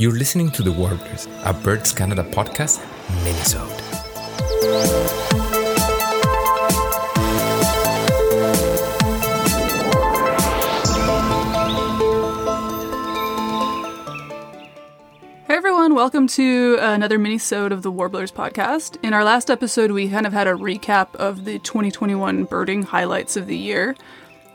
You're listening to The Warblers, a Birds Canada podcast, minisode. Hey everyone, welcome to another mini-sode of the Warblers podcast. In our last episode, we kind of had a recap of the 2021 birding highlights of the year.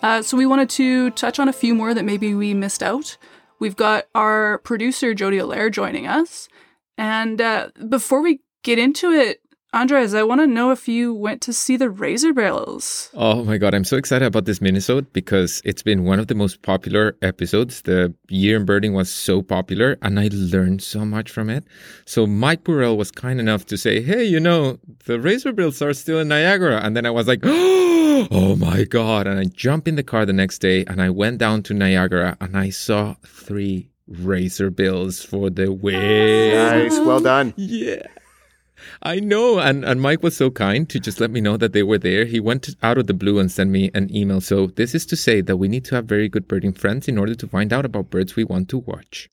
Uh, so we wanted to touch on a few more that maybe we missed out. We've got our producer Jody Allair joining us, and uh, before we get into it, Andrés, I want to know if you went to see the Razorbills. Oh my god, I'm so excited about this minisode because it's been one of the most popular episodes. The year in birding was so popular and I learned so much from it. So Mike Burrell was kind enough to say, "Hey, you know, the Razorbills are still in Niagara." And then I was like, "Oh my god." And I jumped in the car the next day and I went down to Niagara and I saw three razor bills for the win. Nice, well done. Yeah. I know. And, and Mike was so kind to just let me know that they were there. He went out of the blue and sent me an email. So, this is to say that we need to have very good birding friends in order to find out about birds we want to watch.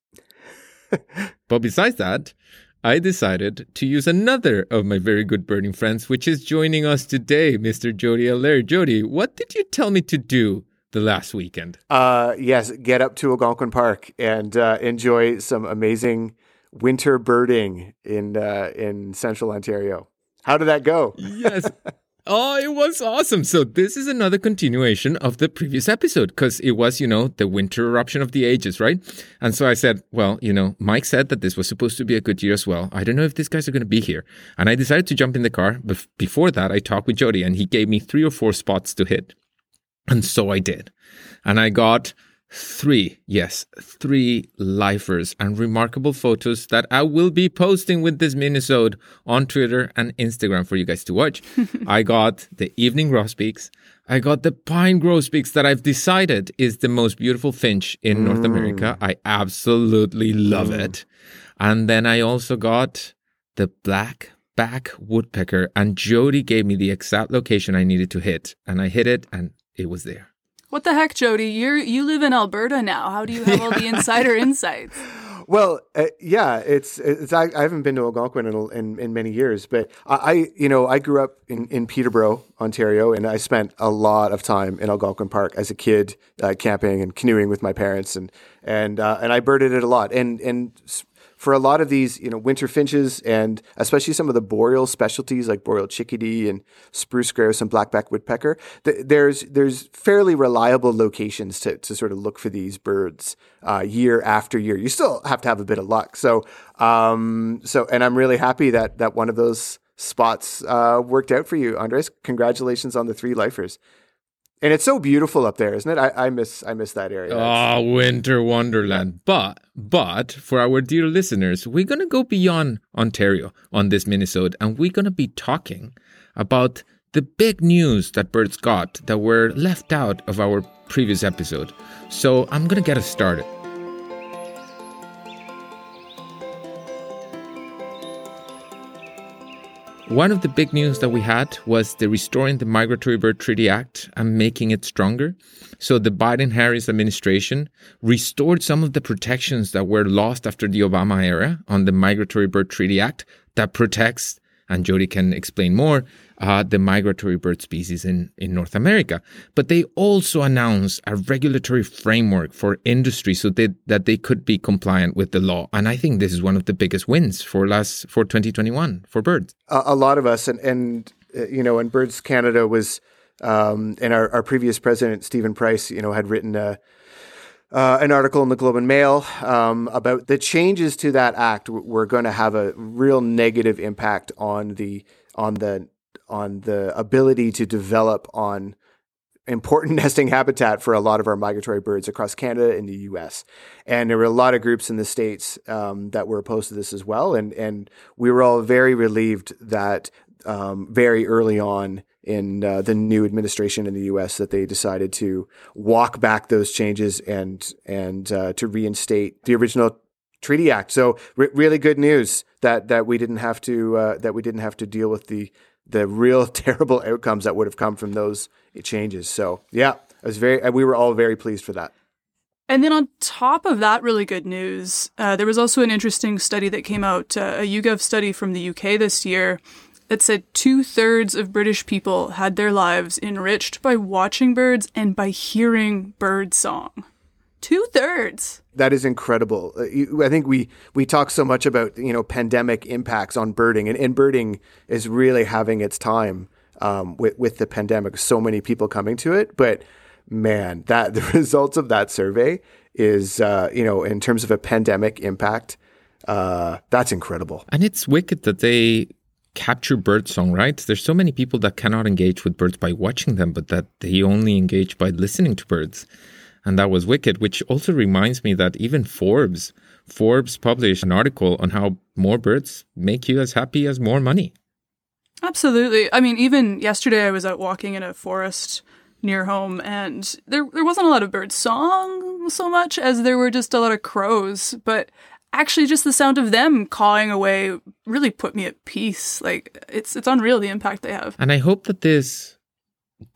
but besides that, I decided to use another of my very good birding friends, which is joining us today, Mr. Jody Allair. Jody, what did you tell me to do the last weekend? Uh, yes, get up to Algonquin Park and uh, enjoy some amazing winter birding in uh, in central Ontario. How did that go? yes. Oh, it was awesome. So, this is another continuation of the previous episode because it was, you know, the winter eruption of the ages, right? And so I said, well, you know, Mike said that this was supposed to be a good year as well. I don't know if these guys are going to be here. And I decided to jump in the car. But before that, I talked with Jody and he gave me three or four spots to hit. And so I did. And I got three, yes, three lifers and remarkable photos that I will be posting with this minisode on Twitter and Instagram for you guys to watch. I got the evening grosbeaks. I got the pine grosbeaks that I've decided is the most beautiful finch in mm. North America. I absolutely love mm. it. And then I also got the black back woodpecker and Jody gave me the exact location I needed to hit and I hit it and it was there. What the heck, Jody? You you live in Alberta now. How do you have all the insider insights? Well, uh, yeah, it's it's. I, I, haven't been to Algonquin in, in, in many years, but I, I, you know I grew up in, in Peterborough, Ontario, and I spent a lot of time in Algonquin Park as a kid, uh, camping and canoeing with my parents, and and uh, and I birded it a lot. And and for a lot of these, you know, winter finches and especially some of the boreal specialties like boreal chickadee and spruce grouse and blackback woodpecker, th- there's there's fairly reliable locations to, to sort of look for these birds uh, year after year. You still have to have a bit of luck. So um, so and I'm really happy that that one of those spots uh, worked out for you, Andrés. Congratulations on the three lifers. And it's so beautiful up there, isn't it? I, I miss I miss that area. Oh, winter wonderland. But but for our dear listeners, we're gonna go beyond Ontario on this minisode, and we're gonna be talking about the big news that birds got that were left out of our previous episode. So I'm gonna get us started. One of the big news that we had was the restoring the Migratory Bird Treaty Act and making it stronger. So the Biden Harris administration restored some of the protections that were lost after the Obama era on the Migratory Bird Treaty Act that protects, and Jody can explain more, uh, the migratory bird species in, in North America. But they also announced a regulatory framework for industry so they, that they could be compliant with the law. And I think this is one of the biggest wins for last for 2021 for birds. A, a lot of us, and, and uh, you know, and Birds Canada was, um, and our, our previous president, Stephen Price, you know, had written a, uh, an article in the Globe and Mail um, about the changes to that act were going to have a real negative impact on the on the on the ability to develop on important nesting habitat for a lot of our migratory birds across Canada and the U.S. And there were a lot of groups in the states um, that were opposed to this as well. And and we were all very relieved that um, very early on in uh, the new administration in the U.S. that they decided to walk back those changes and and uh, to reinstate the original treaty act. So re- really good news that that we didn't have to uh, that we didn't have to deal with the the real terrible outcomes that would have come from those changes. So yeah, I was very, we were all very pleased for that. And then on top of that really good news, uh, there was also an interesting study that came out, uh, a YouGov study from the UK this year, that said two thirds of British people had their lives enriched by watching birds and by hearing bird song. Two thirds. That is incredible. Uh, I think we we talk so much about you know pandemic impacts on birding, and, and birding is really having its time um, with with the pandemic. So many people coming to it, but man, that the results of that survey is uh, you know in terms of a pandemic impact, uh, that's incredible. And it's wicked that they capture birdsong, right? There's so many people that cannot engage with birds by watching them, but that they only engage by listening to birds. And that was wicked, which also reminds me that even Forbes, Forbes published an article on how more birds make you as happy as more money. Absolutely. I mean, even yesterday I was out walking in a forest near home and there there wasn't a lot of bird song so much as there were just a lot of crows, but actually just the sound of them cawing away really put me at peace. Like it's it's unreal the impact they have. And I hope that this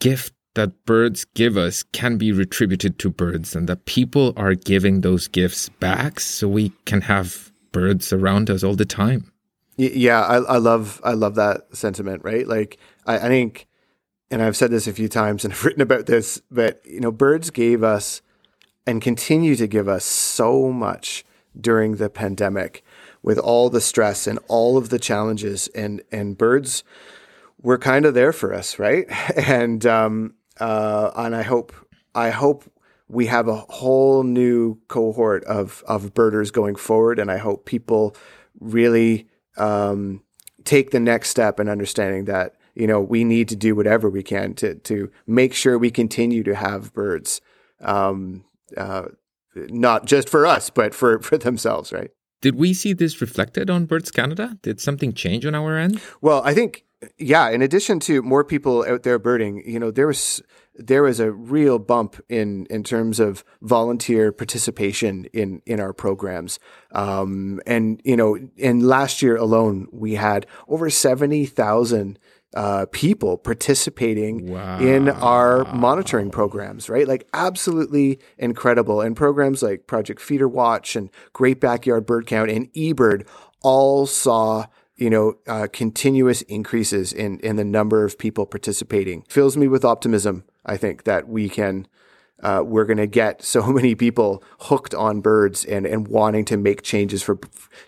gift that birds give us can be retributed to birds and that people are giving those gifts back so we can have birds around us all the time. Yeah, I, I love I love that sentiment, right? Like I, I think and I've said this a few times and I've written about this, but you know, birds gave us and continue to give us so much during the pandemic with all the stress and all of the challenges. And and birds were kind of there for us right? And um uh and i hope i hope we have a whole new cohort of of birders going forward. And i hope people really um take the next step in understanding that you know we need to do whatever we can to to make sure we continue to have birds um uh not just for us, but for, for themselves, right? Did we see this reflected on Birds Canada? Did something change on our end? Well, I think, yeah, in addition to more people out there birding, you know, there was there was a real bump in in terms of volunteer participation in in our programs. Um, and you know, in last year alone, we had over seventy thousand uh, people participating wow. in our monitoring programs, right? Like absolutely incredible. And programs like Project Feeder Watch and Great Backyard Bird Count and eBird all saw you know, uh, continuous increases in in the number of people participating. Fills me with optimism. I think that we can. Uh, we're going to get so many people hooked on birds and, and wanting to make changes for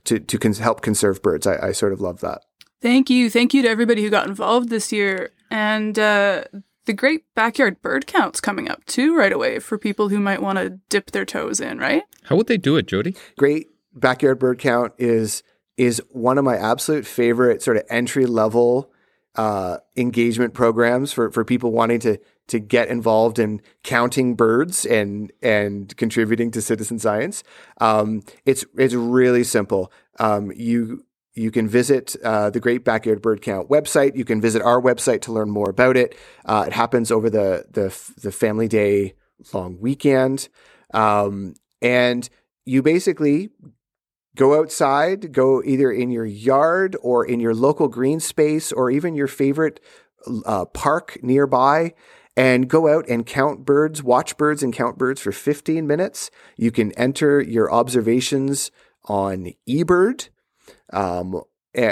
to to cons- help conserve birds. I, I sort of love that. Thank you. Thank you to everybody who got involved this year. And uh, the Great Backyard Bird Count's coming up too right away for people who might want to dip their toes in, right? How would they do it, Jody? Great Backyard Bird Count is is one of my absolute favorite sort of entry level uh, engagement programs for, for people wanting to to get involved in counting birds and and contributing to citizen science. Um, it's it's really simple. Um, you you can visit uh, the Great Backyard Bird Count website. You can visit our website to learn more about it. Uh, it happens over the, the, the Family Day long weekend, um, and you basically go outside, go either in your yard or in your local green space or even your favorite uh, park nearby. And go out and count birds, watch birds and count birds for 15 minutes. You can enter your observations on eBird. Um,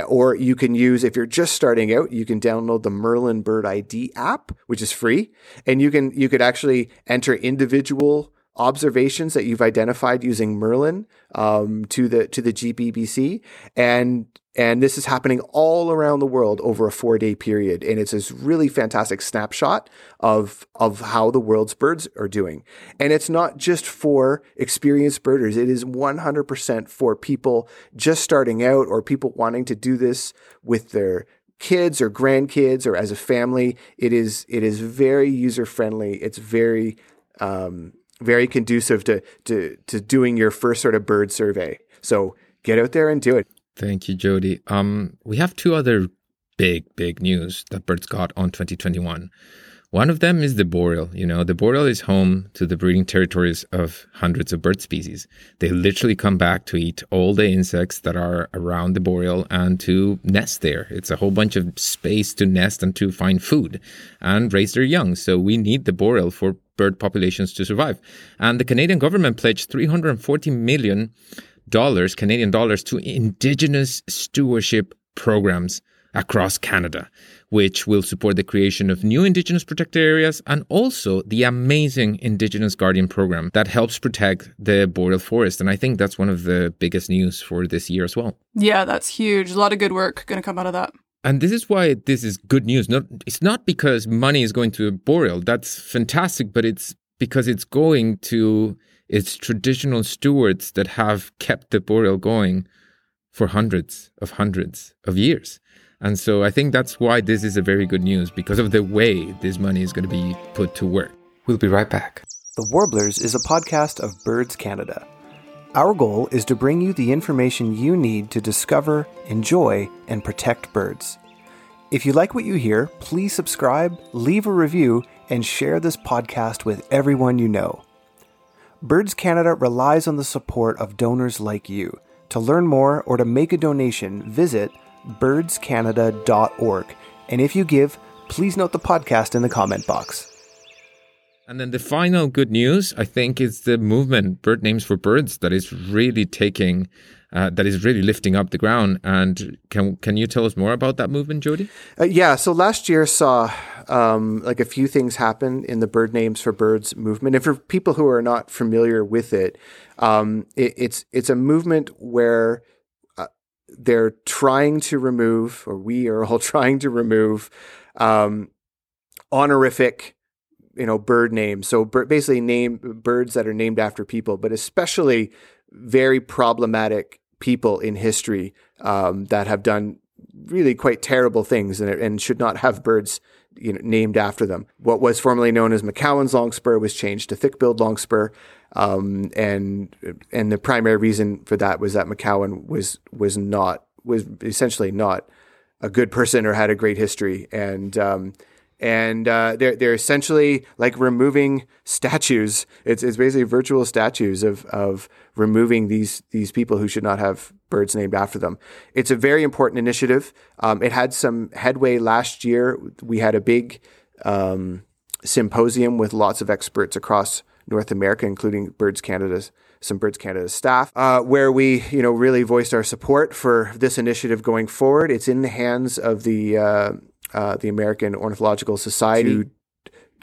or you can use, if you're just starting out, you can download the Merlin Bird ID app, which is free. And you can, you could actually enter individual observations that you've identified using Merlin um, to the to the GBBC, and and this is happening all around the world over a four day period, and it's this really fantastic snapshot of of how the world's birds are doing, and it's not just for experienced birders; it is one hundred percent for people just starting out or people wanting to do this with their kids or grandkids or as a family. It is it is very user friendly. It's very um, very conducive to to to doing your first sort of bird survey. So get out there and do it. Thank you, Jody. Um, we have two other big, big news that birds got on 2021. One of them is the boreal. You know, the boreal is home to the breeding territories of hundreds of bird species. They literally come back to eat all the insects that are around the boreal and to nest there. It's a whole bunch of space to nest and to find food and raise their young. So we need the boreal for bird populations to survive. And the Canadian government pledged 340 million dollars, Canadian dollars, to indigenous stewardship programs across Canada, which will support the creation of new Indigenous protected areas and also the amazing Indigenous Guardian program that helps protect the boreal forest. And I think that's one of the biggest news for this year as well. Yeah, that's huge. A lot of good work going to come out of that. And this is why this is good news. Not, it's not because money is going to boreal. That's fantastic, but it's because it's going to its traditional stewards that have kept the boreal going for hundreds of hundreds of years. And so I think that's why this is a very good news because of the way this money is going to be put to work. We'll be right back. The Warblers is a podcast of Birds Canada. Our goal is to bring you the information you need to discover, enjoy, and protect birds. If you like what you hear, please subscribe, leave a review, and share this podcast with everyone you know. Birds Canada relies on the support of donors like you. To learn more or to make a donation, visit birdscanada.org. And if you give, please note the podcast in the comment box. And then the final good news, I think, is the movement Bird Names for Birds that is really taking, uh, that is really lifting up the ground. And can can you tell us more about that movement, Jody? Uh, yeah, so last year saw um, like a few things happen in the Bird Names for Birds movement. And for people who are not familiar with it, um, it it's it's a movement where uh, they're trying to remove, or we are all trying to remove, um, honorific you know bird names so basically name birds that are named after people but especially very problematic people in history um, that have done really quite terrible things and, and should not have birds you know, named after them. What was formerly known as McCown's longspur was changed to thick-billed longspur, um, and and the primary reason for that was that McCowan was was not was essentially not a good person or had a great history, and um, and uh, they're they're essentially like removing statues. It's it's basically virtual statues of of removing these these people who should not have birds named after them. It's a very important initiative. Um, it had some headway last year. We had a big um, symposium with lots of experts across North America, including Birds Canada's some Birds Canada staff, uh, where we, you know, really voiced our support for this initiative going forward. It's in the hands of the uh, uh, the American Ornithological Society to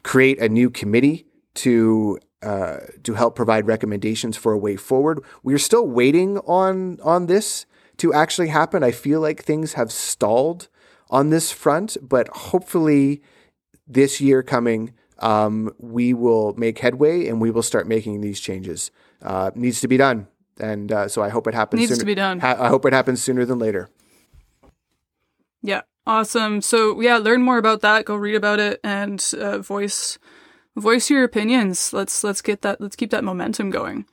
create a new committee to uh, to help provide recommendations for a way forward. We're still waiting on on this to actually happen. I feel like things have stalled on this front, but hopefully this year coming, um, we will make headway and we will start making these changes. Uh, needs to be done, and uh, so I hope it happens. Needs sooner. to be done. Ha- I hope it happens sooner than later. Yeah, awesome. So yeah, learn more about that. Go read about it and uh, voice voice your opinions. Let's let's get that. Let's keep that momentum going.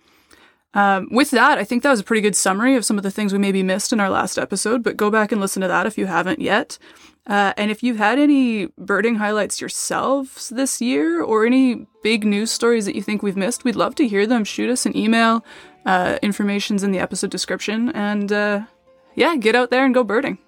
Um, with that, I think that was a pretty good summary of some of the things we maybe missed in our last episode. But go back and listen to that if you haven't yet. Uh, and if you've had any birding highlights yourselves this year or any big news stories that you think we've missed, we'd love to hear them. Shoot us an email. Uh, information's in the episode description. And uh, yeah, get out there and go birding.